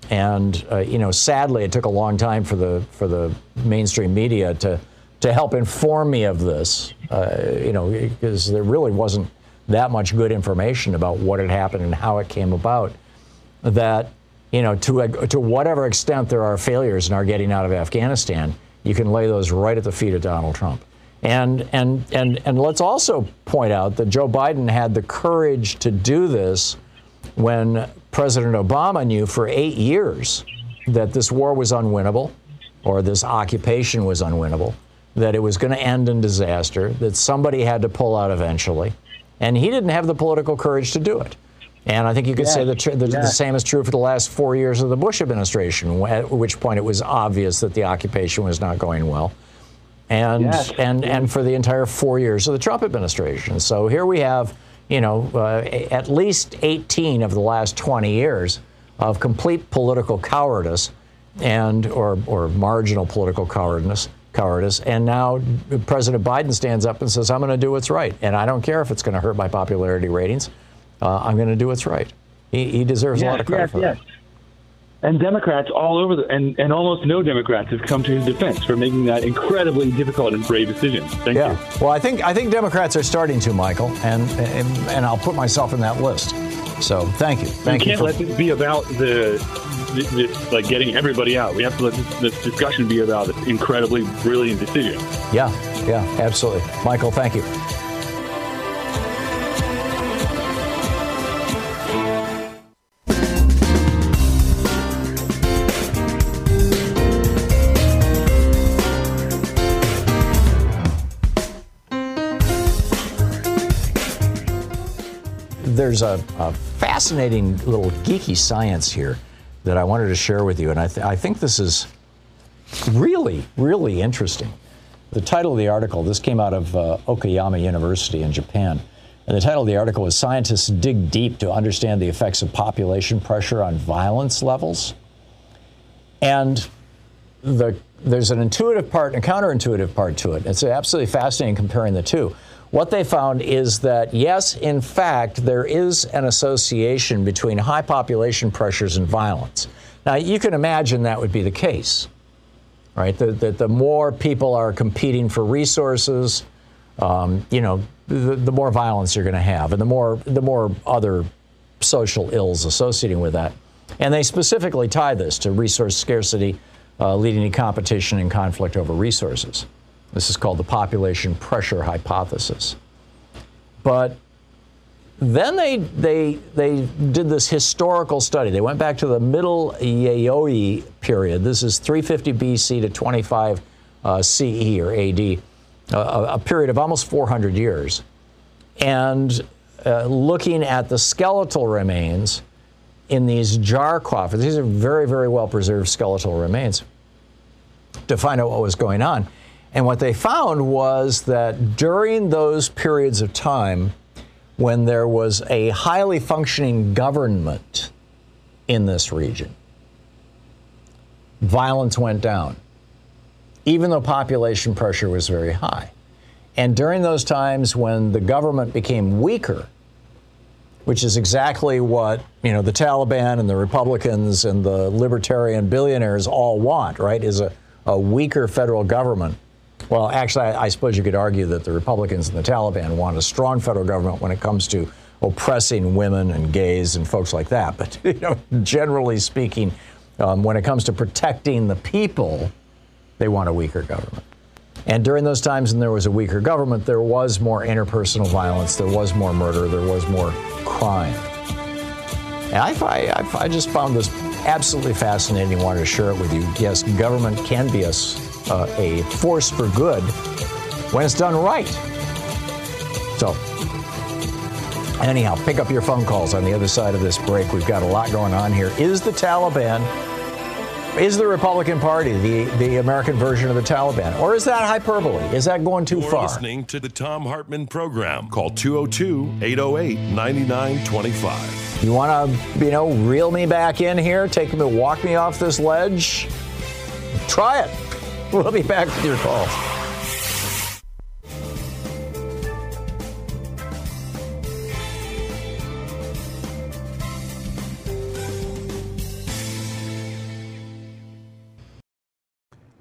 B: and uh, you know, sadly, it took a long time for the for the mainstream media to to help inform me of this. Uh, you know, because there really wasn't that much good information about what had happened and how it came about. That you know, to to whatever extent there are failures in our getting out of Afghanistan, you can lay those right at the feet of Donald Trump. And and and and let's also point out that Joe Biden had the courage to do this when President Obama knew for eight years that this war was unwinnable, or this occupation was unwinnable, that it was going to end in disaster, that somebody had to pull out eventually, and he didn't have the political courage to do it. And I think you could say the, the, the, same is true for the last four years of the Bush administration, at which point it was obvious that the occupation was not going well. And, yes. and, and for the entire four years of the Trump administration. So here we have, you know, uh, at least 18 of the last 20 years of complete political cowardice and or, or marginal political cowardice cowardice. And now President Biden stands up and says, I'm going to do what's right. And I don't care if it's going to hurt my popularity ratings uh, I'm going to do what's right. He, he deserves
G: yes,
B: a lot of credit
G: yes,
B: for
G: yes.
B: that.
G: And Democrats all over the and, and almost no Democrats have come to his defense for making that incredibly difficult and brave decision. Thank
B: yeah.
G: you.
B: Well, I think I think Democrats are starting to, Michael, and and, and I'll put myself in that list. So thank you. Thank
G: you.
B: You
G: can't let this be about the, the, the, like getting everybody out. We have to let this, this discussion be about this incredibly brilliant decision.
B: Yeah, yeah, absolutely. Michael, thank you. There's a, a, fascinating little geeky science here that I wanted to share with you, and I, th- I think this is really, really interesting. The title of the article, this came out of uh, Okayama University in Japan, and the title of the article is Scientists Dig Deep to Understand the Effects of Population Pressure on Violence Levels. And the, there's an intuitive part and a counterintuitive part to it. It's absolutely fascinating comparing the two. What they found is that, yes, in fact, there is an association between high population pressures and violence. Now, you can imagine that would be the case, right? That the, the, more people are competing for resources, um, you know, the, the more violence you're going to have, and the more the more other social ills associating with that. And they specifically tie this to resource scarcity, uh, leading to competition and conflict over resources. This is called the population pressure hypothesis. But then they, they, they did this historical study. They went back to the middle Yayoi period. This is 350 BC to 25 uh, CE or AD, uh, a period of almost 400 years. And uh, looking at the skeletal remains in these jar coffins, these are very, very well preserved skeletal remains, to find out what was going on. And what they found was that during those periods of time when there was a highly functioning government in this region, violence went down, even though population pressure was very high. And during those times when the government became weaker, which is exactly what you know the Taliban and the Republicans and the libertarian billionaires all want, right? Is a, a weaker federal government well, actually, I, I, suppose you could argue that the Republicans and the Taliban want a strong federal government when it comes to oppressing women and gays and folks like that. But you know, generally speaking, um, when it comes to protecting the people, they want a weaker government. And during those times when there was a weaker government, there was more interpersonal violence, there was more murder, there was more crime. And I, I, I just found this absolutely fascinating. Wanted to share it with you. Yes, government can be a uh, a force for good when it's done right. So, anyhow, pick up your phone calls on the other side of this break. We've got a lot going on here. Is the Taliban Is the Republican Party the, the American version of the Taliban? Or is that hyperbole? Is that going too
A: You're
B: far?
A: listening to the Thom Hartmann program. Call 202 808 9925.
B: You want to, you know, reel me back in here, take me, walk me off this ledge? Try it. We'll be back with your calls.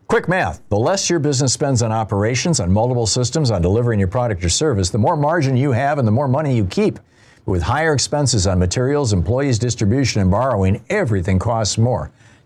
B: Quick math. The less your business spends on operations, on multiple systems, on delivering your product or service, the more margin you have and the more money you keep. But With higher expenses on materials, employees, distribution, and borrowing, everything costs more.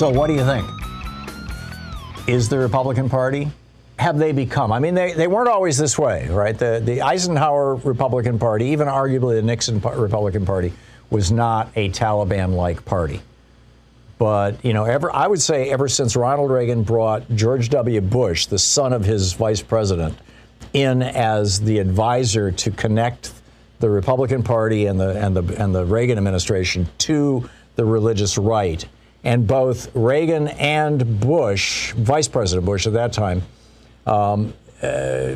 B: So, what do you think? Is the Republican Party? Have they become? I mean, they, they weren't always this way, right? The, the Eisenhower Republican Party, even arguably the Nixon Republican Party, was not a Taliban like party. But, you know, ever, I would say ever since Ronald Reagan brought George W. Bush, the son of his vice president, in as the advisor to connect the Republican Party and the, and the, and the Reagan administration to the religious right and both Reagan and Bush, Vice President Bush at that time, um, uh,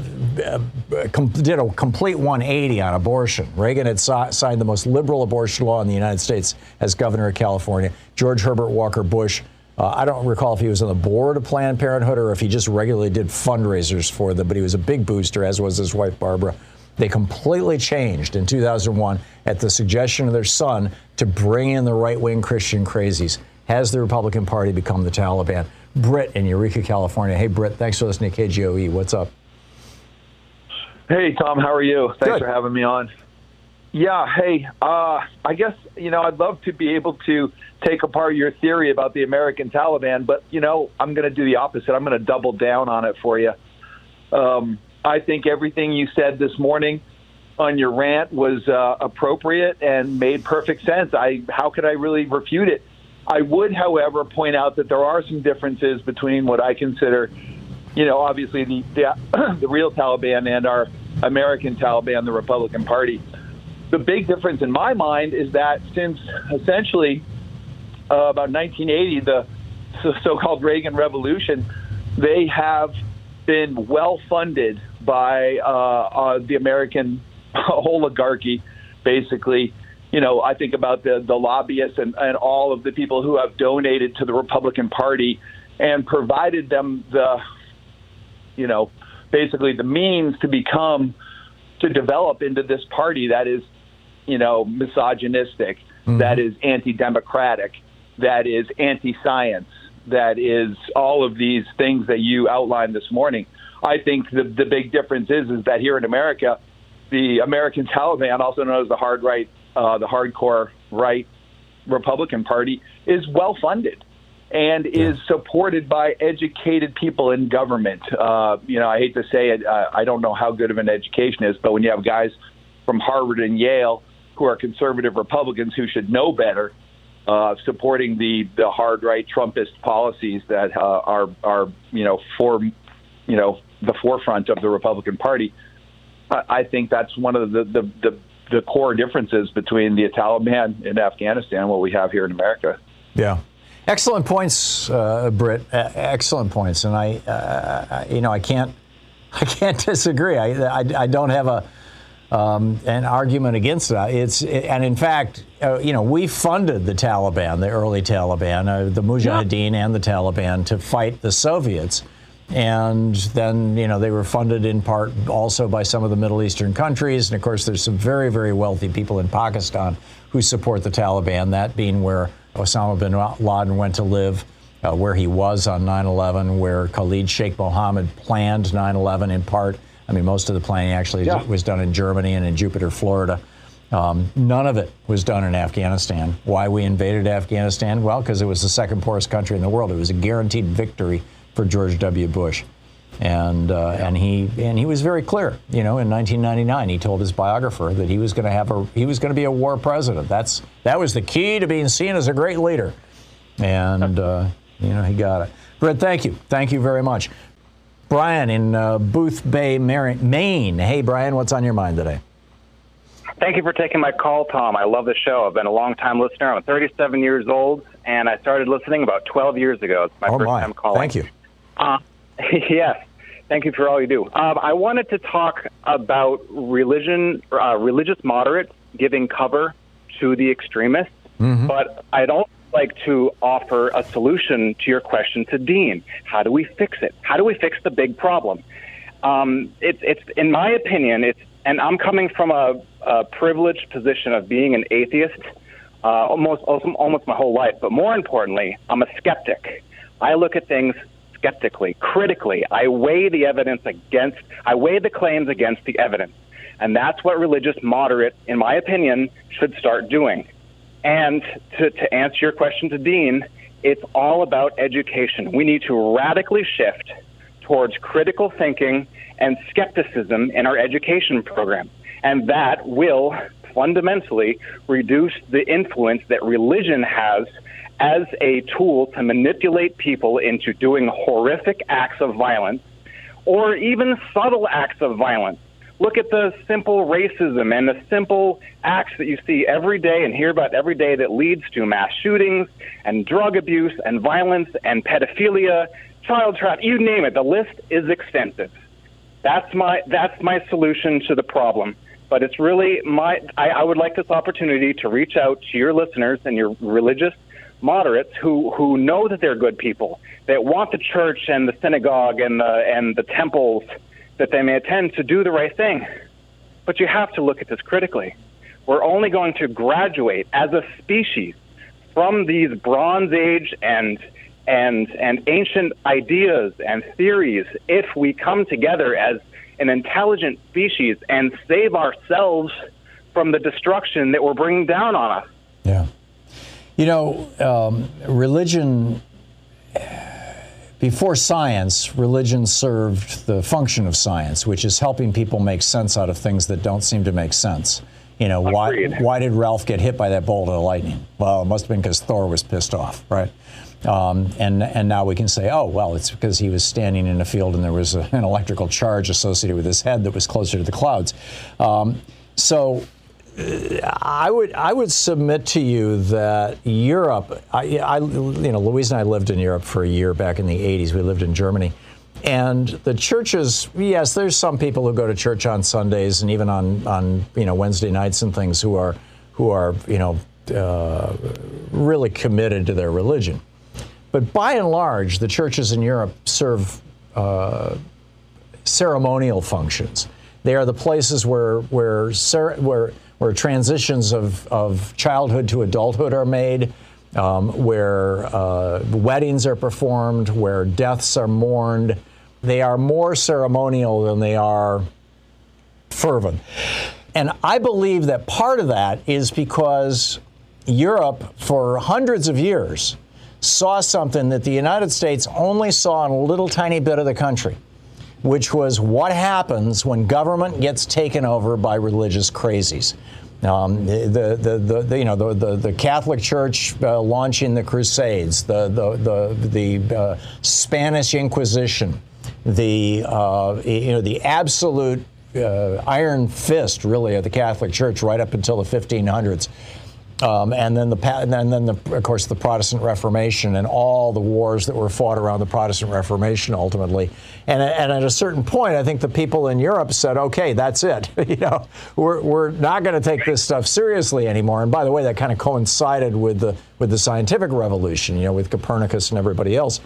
B: com- did a complete 180 on abortion. Reagan had si- signed the most liberal abortion law in the United States as governor of California. George Herbert Walker Bush, uh, I don't recall if he was on the board of Planned Parenthood or if he just regularly did fundraisers for them, but he was a big booster, as was his wife Barbara. They completely changed in 2001 at the suggestion of their son to bring in the right wing Christian crazies. Has the Republican Party become the Taliban? Britt in Eureka, California. Hey, Britt, thanks for listening to KGOE. What's up?
H: Hey, Thom, how are you? Thanks
B: Good.
H: for having me on. Yeah, hey, uh, I guess, you know, I'd love to be able to take apart your theory about the American Taliban, but, you know, I'm going to do the opposite. I'm going to double down on it for you. Um, I think everything you said this morning on your rant was uh, appropriate and made perfect sense. I how could I really refute it? I would, however, point out that there are some differences between what I consider, you know, obviously the the, the real Taliban and our American Taliban, the Republican Party. The big difference in my mind is that since essentially uh, about 1980, the so-called Reagan Revolution, they have been well funded by uh, uh, the American oligarchy, basically. You know, I think about the, the lobbyists and, and all of the people who have donated to the Republican Party and provided them the, you know, basically the means to become, to develop into this party that is, you know, misogynistic,
I: Mhm.
H: that is anti democratic, that is anti science, that is all of these things that you outlined this morning. I think the the big difference is is that here in America, the American Taliban, also known as the hard right, uh, the hardcore right Republican Party, is well funded and is supported by educated people in government. Uh, you know, I hate to say it, uh, I don't know how good of an education is, but when you have guys from Harvard and Yale who are conservative Republicans who should know better, uh, supporting the the hard right Trumpist policies that uh, are are you know for you know the forefront of the Republican Party. I, I think that's one of the, the the the core differences between the Taliban in Afghanistan and what we have here in America.
B: Yeah. Excellent points, uh, Britt. Uh, excellent points, and I, uh, you know, I can't, I can't disagree. I, I, I don't have a, um, an argument against that. It's, and in fact, uh, you know, we funded the Taliban, the early Taliban, uh, the Mujahideen, yeah. and the Taliban to fight the Soviets. And then, you know, they were funded in part also by some of the Middle Eastern countries. And of course, there's some very, very wealthy people in Pakistan who support the Taliban, that being where Osama bin Laden went to live, uh, where he was on 9 11, where Khalid Sheikh Mohammed planned 9 11 in part. I mean, most of the planning actually yeah. was done in Germany and in Jupiter, Florida. Um, none of it was done in Afghanistan. Why we invaded Afghanistan? Well, because it was the second poorest country in the world. It was a guaranteed victory for George W. Bush. And uh, and he and he was very clear. You know, in 1999, he told his biographer that he was going to have a he was going to be a war president. That's that was the key to being seen as a great leader. And uh, you know, he got it. Britt, thank you, thank you very much. Brian in uh, Boothbay, Maine. Hey, Brian, what's on your mind today?
I: Thank you for taking my call, Thom. I love the show. I've been a long time listener. I'm 37 years old, and I started listening about 12 years ago. It's my
B: oh
I: first
B: my.
I: time calling.
B: Thank you.
I: Uh, yes. Thank you for all you do. Um, I wanted to talk about religion, uh, religious moderates giving cover to the extremists,
B: mm-hmm.
I: but I'd also like to offer a solution to your question to Dean. How do we fix it? How do we fix the big problem? Um, it's, it's, in my opinion, it's, and I'm coming from a, a privileged position of being an atheist uh, almost, almost my whole life, but more importantly, I'm a skeptic. I look at things skeptically, critically. I weigh the evidence against, I weigh the claims against the evidence. And that's what religious moderates, in my opinion, should start doing. And to, to answer your question to Dean, it's all about education. We need to radically shift towards critical thinking and skepticism in our education program. And that will fundamentally reduce the influence that religion has as a tool to manipulate people into doing horrific acts of violence or even subtle acts of violence. Look at the simple racism and the simple acts that you see every day and hear about every day that leads to mass shootings and drug abuse and violence and pedophilia, child trafficking, you name it. The list is extensive. That's my that's my solution to the problem. But it's really my I, I would like this opportunity to reach out to your listeners and your religious moderates who who know that they're good people that want the church and the synagogue and the and the temples that they may attend to do the right thing. But you have to look at this critically. We're only going to graduate as a species from these Bronze Age and and and ancient ideas and theories if we come together as an intelligent species and save ourselves from the destruction that we're bringing down on us.
B: Yeah. You know, um, religion, before science, religion served the function of science, which is helping people make sense out of things that don't seem to make sense. You know, why, why did Ralph get hit by that bolt of lightning? Well, it must have been because Thor was pissed off, right? Um, and, and now we can say, oh, well, it's because he was standing in a field and there was a, an electrical charge associated with his head that was closer to the clouds. Um, so I would I would submit to you that Europe. I, I, you know Louise and I lived in Europe for a year back in the 80s. We lived in Germany, and the churches. Yes, there's some people who go to church on Sundays and even on on you know Wednesday nights and things who are who are you know uh, really committed to their religion. But by and large, the churches in Europe serve uh, ceremonial functions. They are the places where where where where transitions of, of childhood to adulthood are made, um, where uh, weddings are performed, where deaths are mourned. They are more ceremonial than they are fervent. And I believe that part of that is because Europe, for hundreds of years, saw something that the United States only saw in a little tiny bit of the country which was what happens when government gets taken over by religious crazies. Um, the, the, the, the, you know the, the, the Catholic Church uh, launching the Crusades, the the the, the uh, Spanish Inquisition, the uh, you know the absolute uh, iron fist really of the Catholic Church right up until the 1500s. Um, and then the and then the, of course the Protestant Reformation and all the wars that were fought around the Protestant Reformation ultimately, and, and at a certain point, I think the people in Europe said, "Okay, that's it. you know, we're, we're not going to take this stuff seriously anymore." And by the way, that kind of coincided with the with the scientific revolution, you know, with Copernicus and everybody else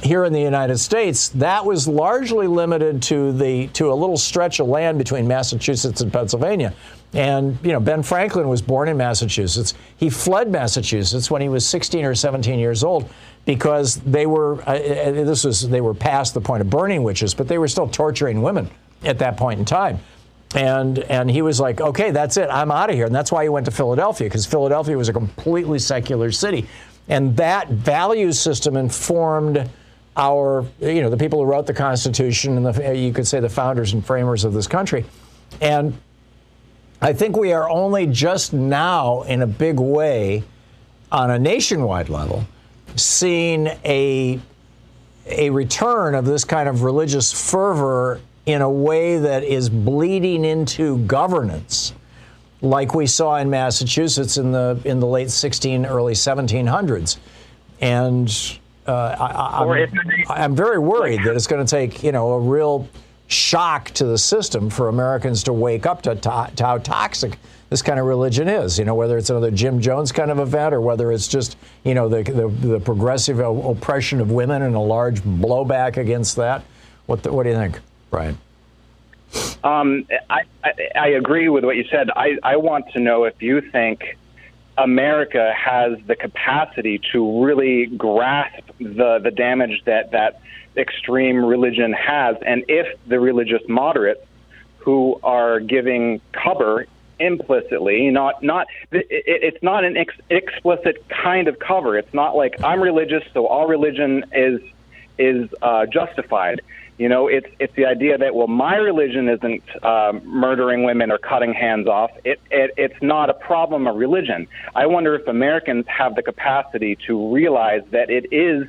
B: here in the United States, that was largely limited to the to a little stretch of land between Massachusetts and Pennsylvania. And you know, Ben Franklin was born in Massachusetts. He fled Massachusetts when he was 16 or 17 years old because they were uh, uh, this was they were past the point of burning witches, but they were still torturing women at that point in time. And and he was like, okay, that's it, I'm out of here. And that's why he went to Philadelphia because Philadelphia was a completely secular city, and that value system informed our, you know, the people who wrote the Constitution and the, you could say the founders and framers of this country. And I think we are only just now, in a big way, on a nationwide level, seeing a, a return of this kind of religious fervor in a way that is bleeding into governance, like we saw in Massachusetts in the in the late 16, early 1700s. And uh, I, am very worried that it's going to take, you know, a real shock to the system for Americans to wake up to, to, to, how toxic this kind of religion is. You know, whether it's another Jim Jones kind of event or whether it's just, you know, the, the, the progressive oppression of women and a large blowback against that. What, the, what do you think, Brian?
I: Um, I, I, I agree with what you said. I, I want to know if you think America has the capacity to really grasp the, the damage that that extreme religion has, and if the religious moderates who are giving cover implicitly, not not it, it's not an ex, explicit kind of cover. It's not like I'm religious, so all religion is is uh, justified. You know, it's it's the idea that well, my religion isn't uh, murdering women or cutting hands off. It, it it's not a problem of religion. I wonder if Americans have the capacity to realize that it is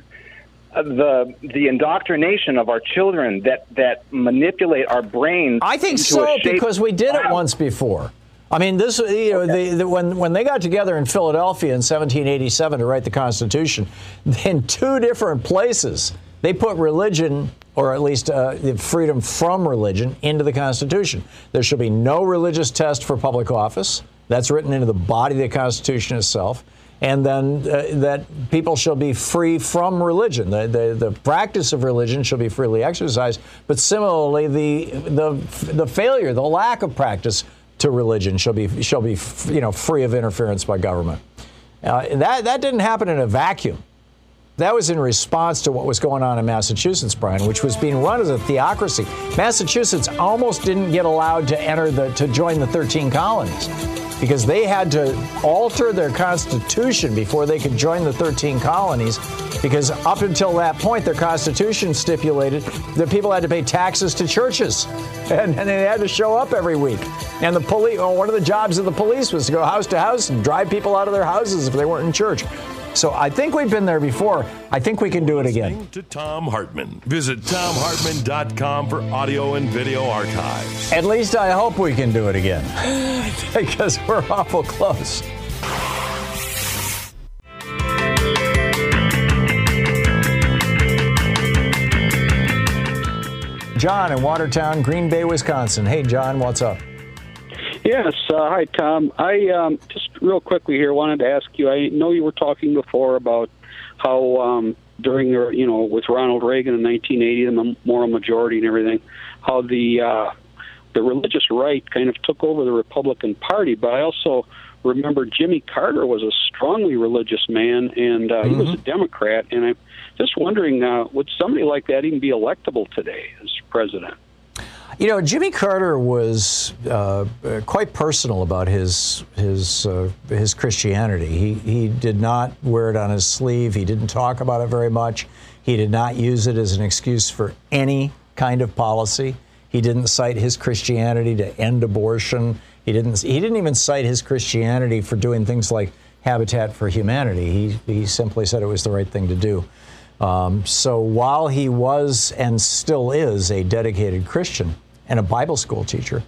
I: uh, the the indoctrination of our children that that manipulate our brains.
B: I think so because we did it once before. I mean, this you know, okay. the, the, when when they got together in Philadelphia in 1787 to write the Constitution, in two different places they put religion, or at least uh, freedom from religion, into the Constitution. There shall be no religious test for public office. That's written into the body of the Constitution itself. And then uh, that people shall be free from religion. The, the, the, practice of religion shall be freely exercised. But similarly, the, the, the failure, the lack of practice to religion shall be, shall be you know, free of interference by government. Uh, that, that didn't happen in a vacuum. That was in response to what was going on in Massachusetts, Brian, which was being run as a theocracy. Massachusetts almost didn't get allowed to enter the to join the 13 colonies because they had to alter their constitution before they could join the 13 colonies because up until that point their constitution stipulated that people had to pay taxes to churches. And, and they had to show up every week. And the police well, one of the jobs of the police was to go house to house and drive people out of their houses if they weren't in church so I think we've been there before. I think we can do it again.
A: To Thom Hartmann. Visit thomhartmann.com for audio and video archives.
B: At least I hope we can do it again because we're awful close. John in Watertown, Green Bay, Wisconsin. Hey, John, what's up?
J: Yes. Uh, hi, Thom. I um, just real quickly here wanted to ask you. I know you were talking before about how um, during your, you know, with Ronald Reagan in 1980, the moral majority and everything, how the uh, the religious right kind of took over the Republican Party. But I also remember Jimmy Carter was a strongly religious man, and uh, mm-hmm. he was a mm-hmm. Democrat. And I'm just wondering, uh, would somebody like that even be electable today as president?
B: You know, Jimmy Carter was uh, quite personal about his his uh, his Christianity. He he did not wear it on his sleeve. He didn't talk about it very much. He did not use it as an excuse for any kind of policy. He didn't cite his Christianity to end abortion. He didn't. He didn't even cite his Christianity for doing things like Habitat for Humanity. He he simply said it was the right thing to do. Um, so while he was and still is a dedicated Christian and a Bible school teacher,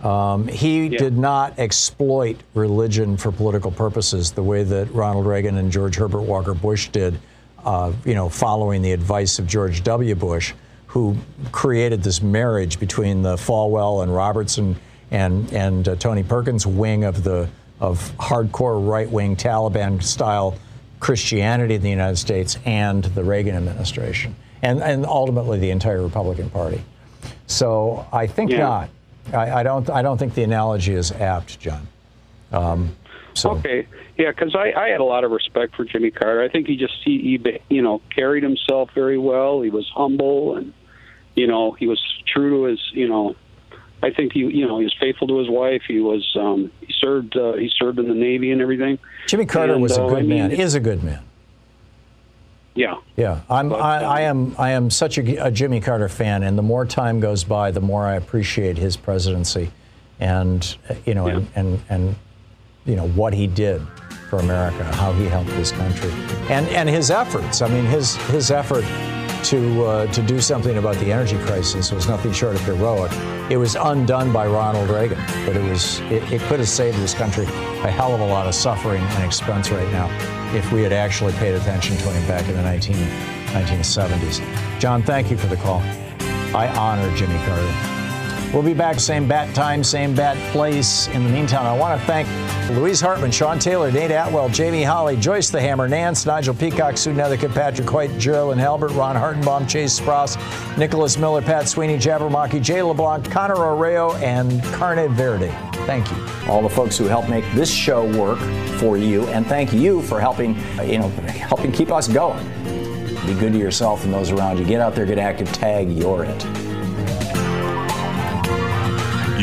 B: um, he yeah. did not exploit religion for political purposes the way that Ronald Reagan and George Herbert Walker Bush did. Uh, you know, following the advice of George W. Bush, who created this marriage between the Falwell and Robertson and and uh, Tony Perkins wing of the of hardcore right wing Taliban style Christianity in the United States and the Reagan administration, and and ultimately the entire Republican Party. So I think yeah. not. I, I, don't. I don't think the analogy is apt, John. Um,
J: so. Okay, yeah, because I, I had a lot of respect for Jimmy Carter. I think he just he, he you know carried himself very well. He was humble and you know he was true to his you know. I think he you know he was faithful to his wife. He was um, he served uh, he served in the Navy and everything.
B: Jimmy Carter and, was a uh, good I mean, man. Is a good man.
J: Yeah.
B: Yeah. I'm, but, I, uh, I, am I am such a, a, Jimmy Carter fan, and the more time goes by, the more I appreciate his presidency, and you know, yeah. and, and and you know what he did for America, how he helped this country, and and his efforts. I mean, his his effort to uh, to do something about the energy crisis was nothing short of heroic. It was undone by Ronald Reagan, but it was it, it could have saved this country a hell of a lot of suffering and expense right now if we had actually paid attention to him back in the 19, 1970s. John, thank you for the call. I honor Jimmy Carter. We'll be back, same bat time, same bat place. In the meantime, I want to thank Louise Hartmann, Sean Taylor, Nate Atwell, Jamie Holly, Joyce the Hammer, Nance, Nigel Peacock, Sue Nethercutt, Patrick White, Geraldine Halbert, Ron Hartenbaum, Chase Spross, Nicholas Miller, Pat Sweeney, Jabbermocky, Jay LeBlanc, Connor Arreo, and Carne Verde. Thank you.
K: All the folks who help make this show work for you, and thank you for helping, you know, helping keep us going. Be good to yourself and those around you. Get out there, get active, tag, you're it.